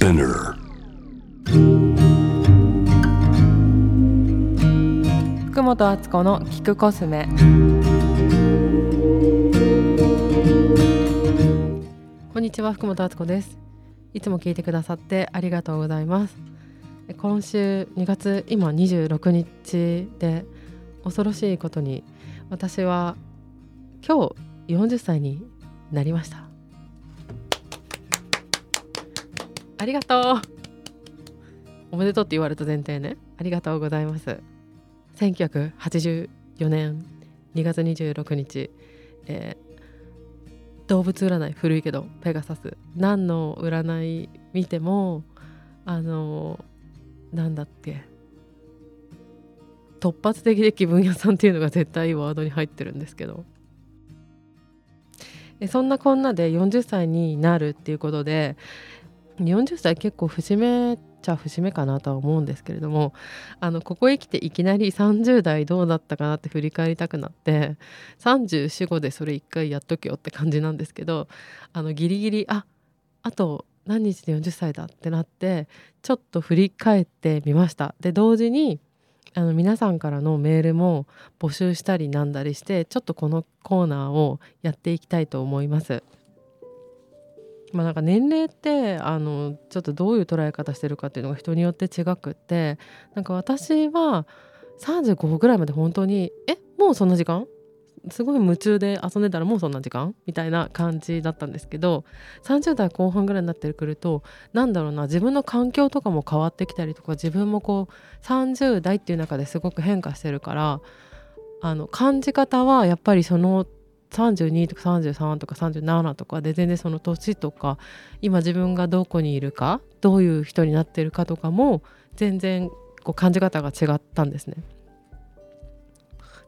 Spinner. 福本敦子の聞くコスメ。こんにちは福本敦子です。いつも聞いてくださってありがとうございます。今週2月今26日で恐ろしいことに私は今日40歳になりました。ありがとう。おめでとうって言われた前提ね。ありがとうございます。1984年2月26日、えー、動物占い古いけどペガサス。何の占い見てもあのなんだっけ。突発的で気分屋さんっていうのが絶対ワードに入ってるんですけど。そんなこんなで40歳になるっていうことで40歳結構節目っちゃ節目かなとは思うんですけれどもあのここへ来ていきなり30代どうだったかなって振り返りたくなって345でそれ一回やっとけよって感じなんですけどあのギリギリああと何日で40歳だってなってちょっと振り返ってみましたで同時にあの皆さんからのメールも募集したりなんだりしてちょっとこのコーナーをやっていきたいと思います。まあ、なんか年齢ってあのちょっとどういう捉え方してるかっていうのが人によって違くってなんか私は35ぐらいまで本当に「えもうそんな時間？すごい夢中で遊んでたらもうそんな時間？みたいな感じだったんですけど30代後半ぐらいになってくるとなんだろうな自分の環境とかも変わってきたりとか自分もこう30代っていう中ですごく変化してるからあの感じ方はやっぱりその32とか33とか37とかで全然その年とか今自分がどこにいるかどういう人になってるかとかも全然こう感じ方が違ったんですね。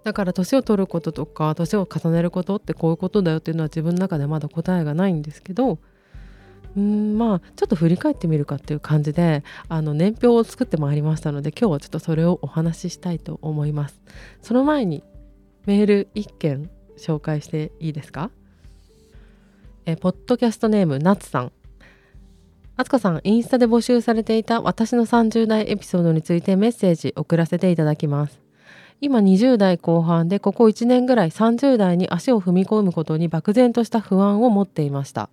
だから年を取ることとか年を重ねることってこういうことだよっていうのは自分の中でまだ答えがないんですけどんまあちょっと振り返ってみるかっていう感じであの年表を作ってまいりましたので今日はちょっとそれをお話ししたいと思いますその前にメール1件紹介していいですか？えポッドキャストネームなつさん。あつこさんインスタで募集されていた私の30代エピソードについてメッセージ送らせていただきます。今20代後半でここ1年ぐらい30代に足を踏み込むことに漠然とした不安を持っていました。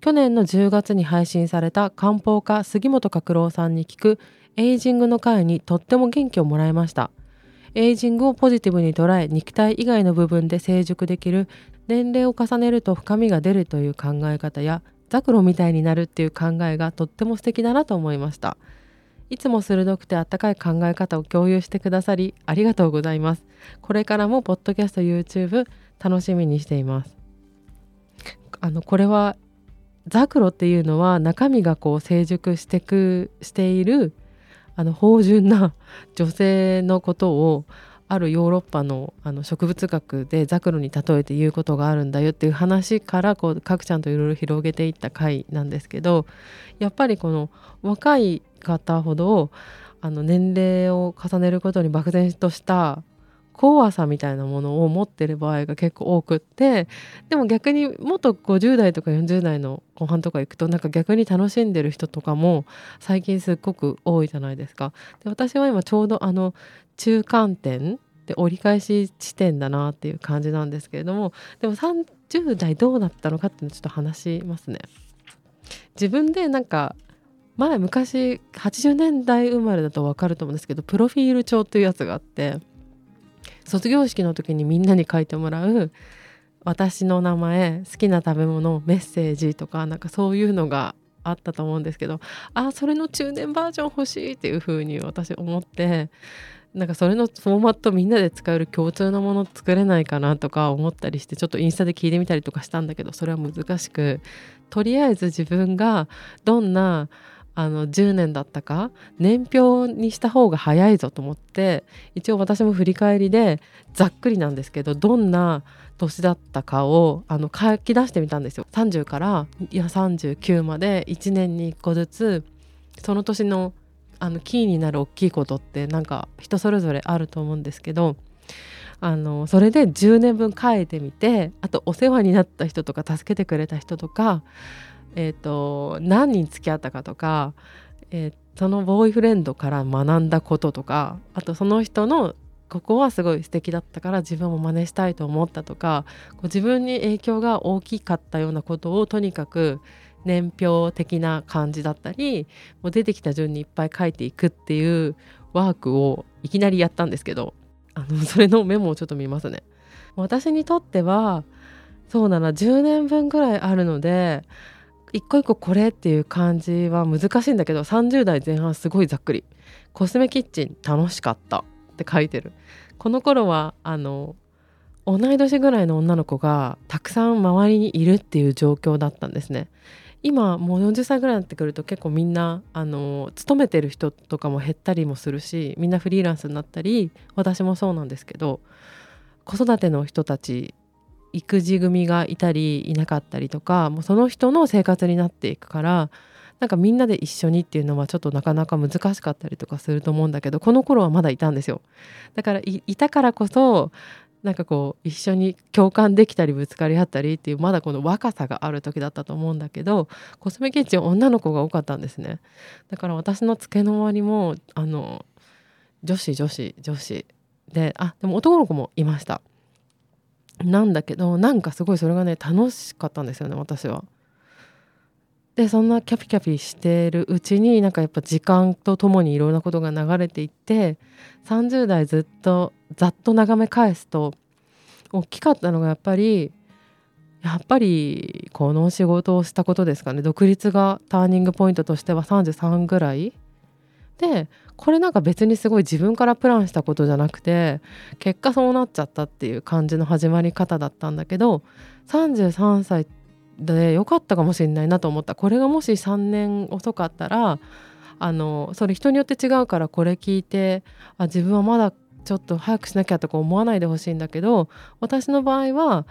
去年の10月に配信された漢方家杉本角郎さんに聞くエイジングの回にとっても元気をもらいました。エイジングをポジティブに捉え肉体以外の部分で成熟できる年齢を重ねると深みが出るという考え方やザクロみたいになるっていう考えがとっても素敵だなと思いましたいつも鋭くてあったかい考え方を共有してくださりありがとうございます。これからもポッドキャスト YouTube 楽しみにしています。あのこれはザクロっていうのは中身がこう成熟してくしているあの芳醇な女性のことをあるヨーロッパのあの植物学でザクロに例えて言うことがあるんだよっていう話からこうかくちゃんといろいろ広げていった回なんですけどやっぱりこの若い方ほどあの年齢を重ねることに漠然とした怖さみたいなものを持ってる場合が結構多くってでも逆にもっと50代とか40代の後半とか行くとなんか逆に楽しんでる人とかも最近すっごく多いじゃないですか。で私は今ちょうどあの中間点で折り返し地点だなっていう感じなんですけれどもでも30代どうなったのかっていうのちょっと話しますね。自分でなんか前昔80年代生まれだと分かると思うんですけどプロフィール帳っていうやつがあって卒業式の時にみんなに書いてもらう私の名前好きな食べ物メッセージとかなんかそういうのがあったと思うんですけどあそれの中年バージョン欲しいっていう風に私思ってなんかそれのフォーマットみんなで使える共通のもの作れないかなとか思ったりしてちょっとインスタで聞いてみたりとかしたんだけどそれは難しくとりあえず自分がどんなあの10年だったか年表にした方が早いぞと思って一応私も振り返りでざっくりなんですけどどんな年だったかをあの書き出してみたんですよ。30からいや39まで1年に1個ずつその年のあのキーになる大きいことってなんか人それぞれあると思うんですけどあのそれで10年分書いてみてあとお世話になった人とか助けてくれた人とかえーと、何人付き合ったかとか、えー、そのボーイフレンドから学んだこととかあとその人のここはすごい素敵だったから自分も真似したいと思ったとかこう自分に影響が大きかったようなことをとにかく年表的な感じだったりもう出てきた順にいっぱい書いていくっていうワークをいきなりやったんですけどあの それのメモをちょっと見ますね。私にとってはそうだな10年分ぐらいあるので一個一個これっていう感じは難しいんだけど30代前半すごいざっくり「コスメキッチン楽しかった」って書いてる。この頃はあの同い年ぐらいの女の子がたくさん周りにいるっていう状況だったんですね。今もう40歳ぐらいになってくると結構みんなあの勤めてる人とかも減ったりもするしみんなフリーランスになったり私もそうなんですけど子育ての人たち育児組がいたりいなかったりとかもうその人の生活になっていくからなんかみんなで一緒にっていうのはちょっとなかなか難しかったりとかすると思うんだけどこの頃はまだいたんですよ。だからいたからこそなんかこう一緒に共感できたりぶつかり合ったりっていうまだこの若さがある時だったと思うんだけどコスメキッチン女の子が多かったんですね。だから私の机の周りもあの女子女子女子であでも男の子もいました。なんだけどなんかすごいそれがね楽しかったんですよね私は。でそんなキャピキャピしてるうちになんかやっぱ時間とともにいろんなことが流れていって30代ずっとざっと眺め返すと大きかったのがやっぱりやっぱりこの仕事をしたことですかね独立がターニングポイントとしては33ぐらいでこれなんか別にすごい自分からプランしたことじゃなくて結果そうなっちゃったっていう感じの始まり方だったんだけど33歳で良かったかもしれないなと思った。これがもし3年遅かったらあのそれ人によって違うからこれ聞いてあ自分はまだちょっと早くしなきゃとか思わないでほしいんだけど私の場合は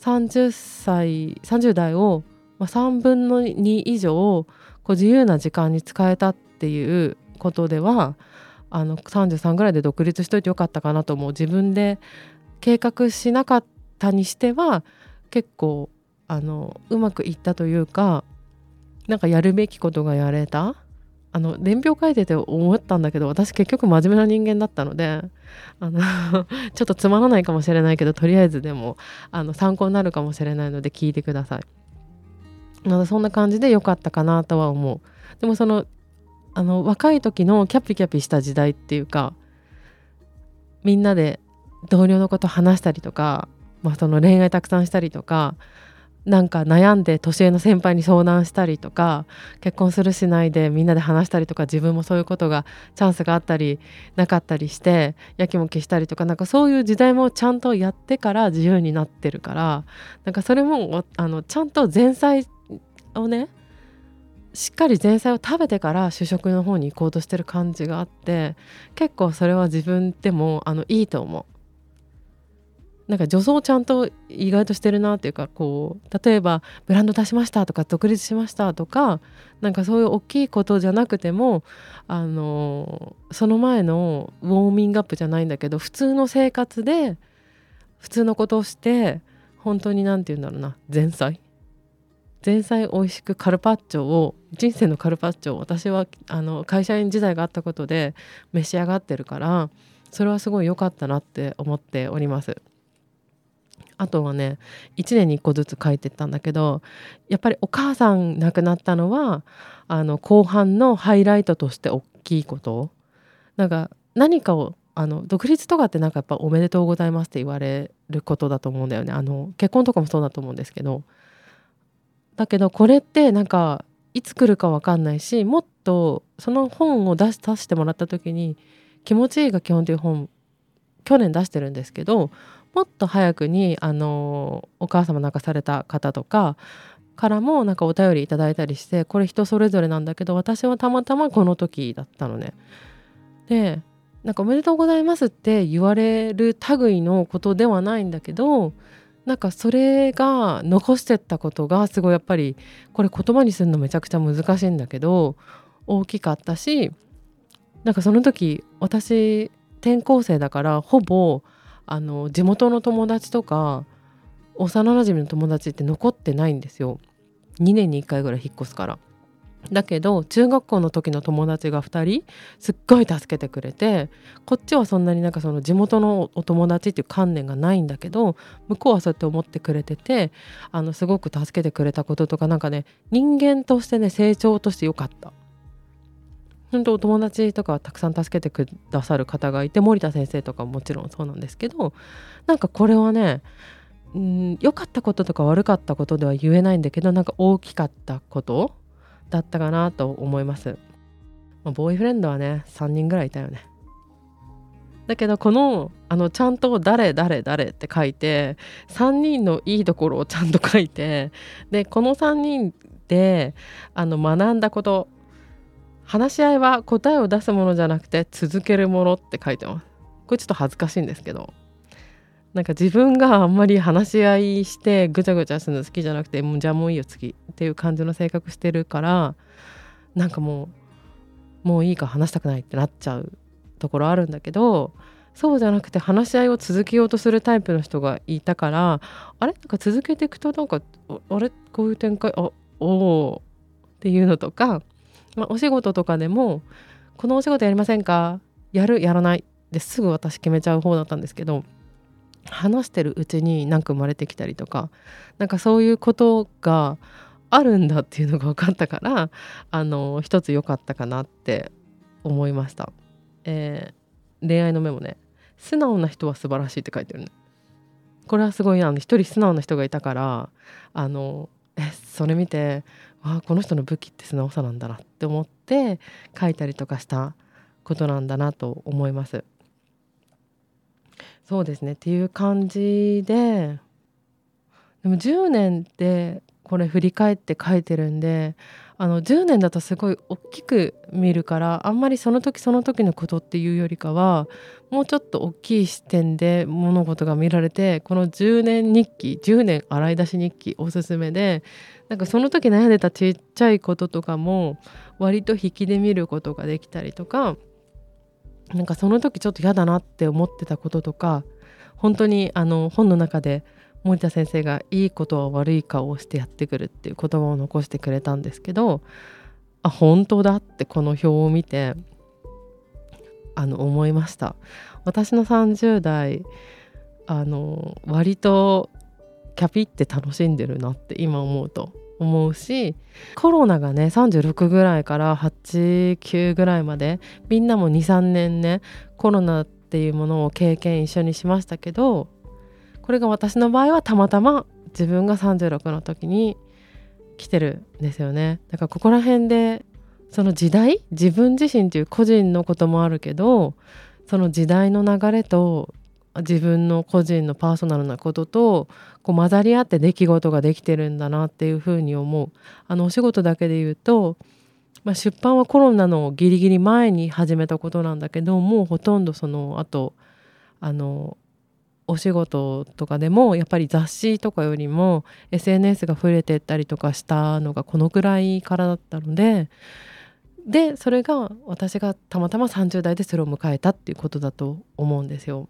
30歳30代を3分の2以上こう自由な時間に使えたっていうことではあの33ぐらいで独立しといてよかったかなと思う自分で計画しなかったにしては結構あのうまくいったというかなんかやるべきことがやれたあの伝票書いてて思ったんだけど私結局真面目な人間だったのであの ちょっとつまらないかもしれないけどとりあえずでもあの参考になるかもしれないので聞いてください。まだそんな感じで良かったかなとは思う。でもそのあの若い時のキャピキャピした時代っていうかみんなで同僚のこと話したりとか、まあ、その恋愛たくさんしたりとかなんか悩んで年上の先輩に相談したりとか結婚するしないでみんなで話したりとか自分もそういうことがチャンスがあったりなかったりしてやきもきしたりとかなんかそういう時代もちゃんとやってから自由になってるからなんかそれもあのちゃんと前菜をねしっかり前菜を食べてから主食の方に行こうとしてる感じがあって結構それは自分でもあのいいと思う。なんか女装ちゃんと意外としてるなっていうかこう例えばブランド出しましたとか独立しましたとかなんかそういう大きいことじゃなくてもあのその前のウォーミングアップじゃないんだけど普通の生活で普通のことをして本当に何て言うんだろうな前菜前菜美味しくカルパッチョを人生のカルパッチョを私はあの会社員時代があったことで召し上がってるからそれはすごい良かったなって思っております。あとはね1年に1個ずつ書いてったんだけどやっぱりお母さん亡くなったのはあの後半のハイライトとして大きいこと。なんか何かをあの独立とかってなんかやっぱ「おめでとうございます」って言われることだと思うんだよね。あの結婚とかもそうだと思うんですけど。だけどこれってなんかいつ来るか分かんないしもっとその本を出し出してもらった時に「気持ちいいが基本」という本去年出してるんですけどもっと早くにあのお母様亡くされた方とかからもなんかお便りいただいたりしてこれ人それぞれなんだけど私はたまたまこの時だったのね。でなんか「おめでとうございます」って言われる類のことではないんだけどなんかそれが残してったことがすごいやっぱりこれ言葉にするのめちゃくちゃ難しいんだけど大きかったしなんかその時私転校生だからほぼあの地元の友達とか幼なじみの友達って残ってないんですよ。2年に1回ぐらい引っ越すから。だけど中学校の時の友達が2人すっごい助けてくれてこっちはそんなになんかその地元のお友達っていう観念がないんだけど向こうはそうやって思ってくれててあのすごく助けてくれたこととかなんかね人間としてね成長としてよかった。本当お友達とかたくさん助けてくださる方がいて森田先生とかももちろんそうなんですけどなんかこれはね良かったこととか悪かったことでは言えないんだけどなんか大きかったことだったかなと思います、まあ、ボーイフレンドはね3人ぐらいいたよね。だけどこのあのちゃんと「誰誰誰」って書いて3人のいいところをちゃんと書いてでこの3人であの学んだこと話し合いは答えを出すものじゃなくて続けるものって書いてます。これちょっと恥ずかしいんですけど。なんか自分があんまり話し合いしてぐちゃぐちゃするの好きじゃなくてもうじゃあもういいよ次っていう感じの性格してるからなんかもうもういいか話したくないってなっちゃうところあるんだけどそうじゃなくて話し合いを続けようとするタイプの人がいたからあれ？なんか続けていくとなんかあれ？こういう展開？あおおっていうのとかまあ、お仕事とかでもこのお仕事やりませんか？やる？やらない？ですぐ私決めちゃう方だったんですけど話してるうちに何か生まれてきたりとかなんかそういうことがあるんだっていうのが分かったからあの一つ良かったかなって思いました、えー、恋愛のメモね。素直な人は素晴らしいって書いてるね。これはすごいあの一人素直な人がいたからあのえそれ見てあこの人の武器って素直さなんだなって思って書いたりとかしたことなんだなと思います。そうですね。っていう感じででも10年ってこれ振り返って書いてるんであの10年だとすごい大きく見るからあんまりその時その時のことっていうよりかはもうちょっと大きい視点で物事が見られてこの10年日記10年洗い出し日記おすすめでなんかその時悩んでたちっちゃいこととかも割と引きで見ることができたりとかなんかその時ちょっと嫌だなって思ってたこととか本当にあの本の中で森田先生がいいことは悪い顔をしてやってくるっていう言葉を残してくれたんですけどあ本当だってこの表を見てあの思いました。私の30代あの割とキャピって楽しんでるなって今思うと思うしコロナがね36ぐらいから89ぐらいまでみんなも23年ねコロナっていうものを経験一緒にしましたけどこれが私の場合はたまたま自分が36の時に来てるんですよね。だからここら辺でその時代自分自身っていう個人のこともあるけどその時代の流れと自分の個人のパーソナルなこととこう混ざり合って出来事ができてるんだなっていうふうに思うあのお仕事だけで言うと、まあ、出版はコロナのギリギリ前に始めたことなんだけどもうほとんどその後あのお仕事とかでもやっぱり雑誌とかよりも SNS が増えてったりとかしたのがこのくらいからだったのででそれが私がたまたま30代でそれを迎えたっていうことだと思うんですよ。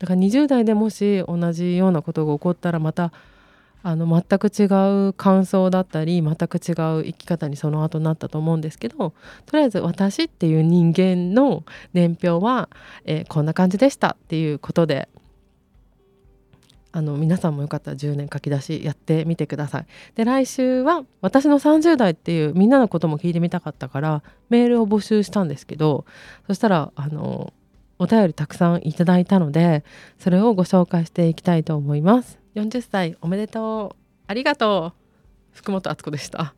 だから20代でもし同じようなことが起こったらまたあの全く違う感想だったり全く違う生き方にその後なったと思うんですけどとりあえず私っていう人間の年表は、えー、こんな感じでしたっていうことであの皆さんもよかったら10年書き出しやってみてください。で来週は私の30代っていうみんなのことも聞いてみたかったからメールを募集したんですけどそしたらあのお便りたくさんいただいたのでそれをご紹介していきたいと思います。40歳おめでとうありがとう福本敦子でした。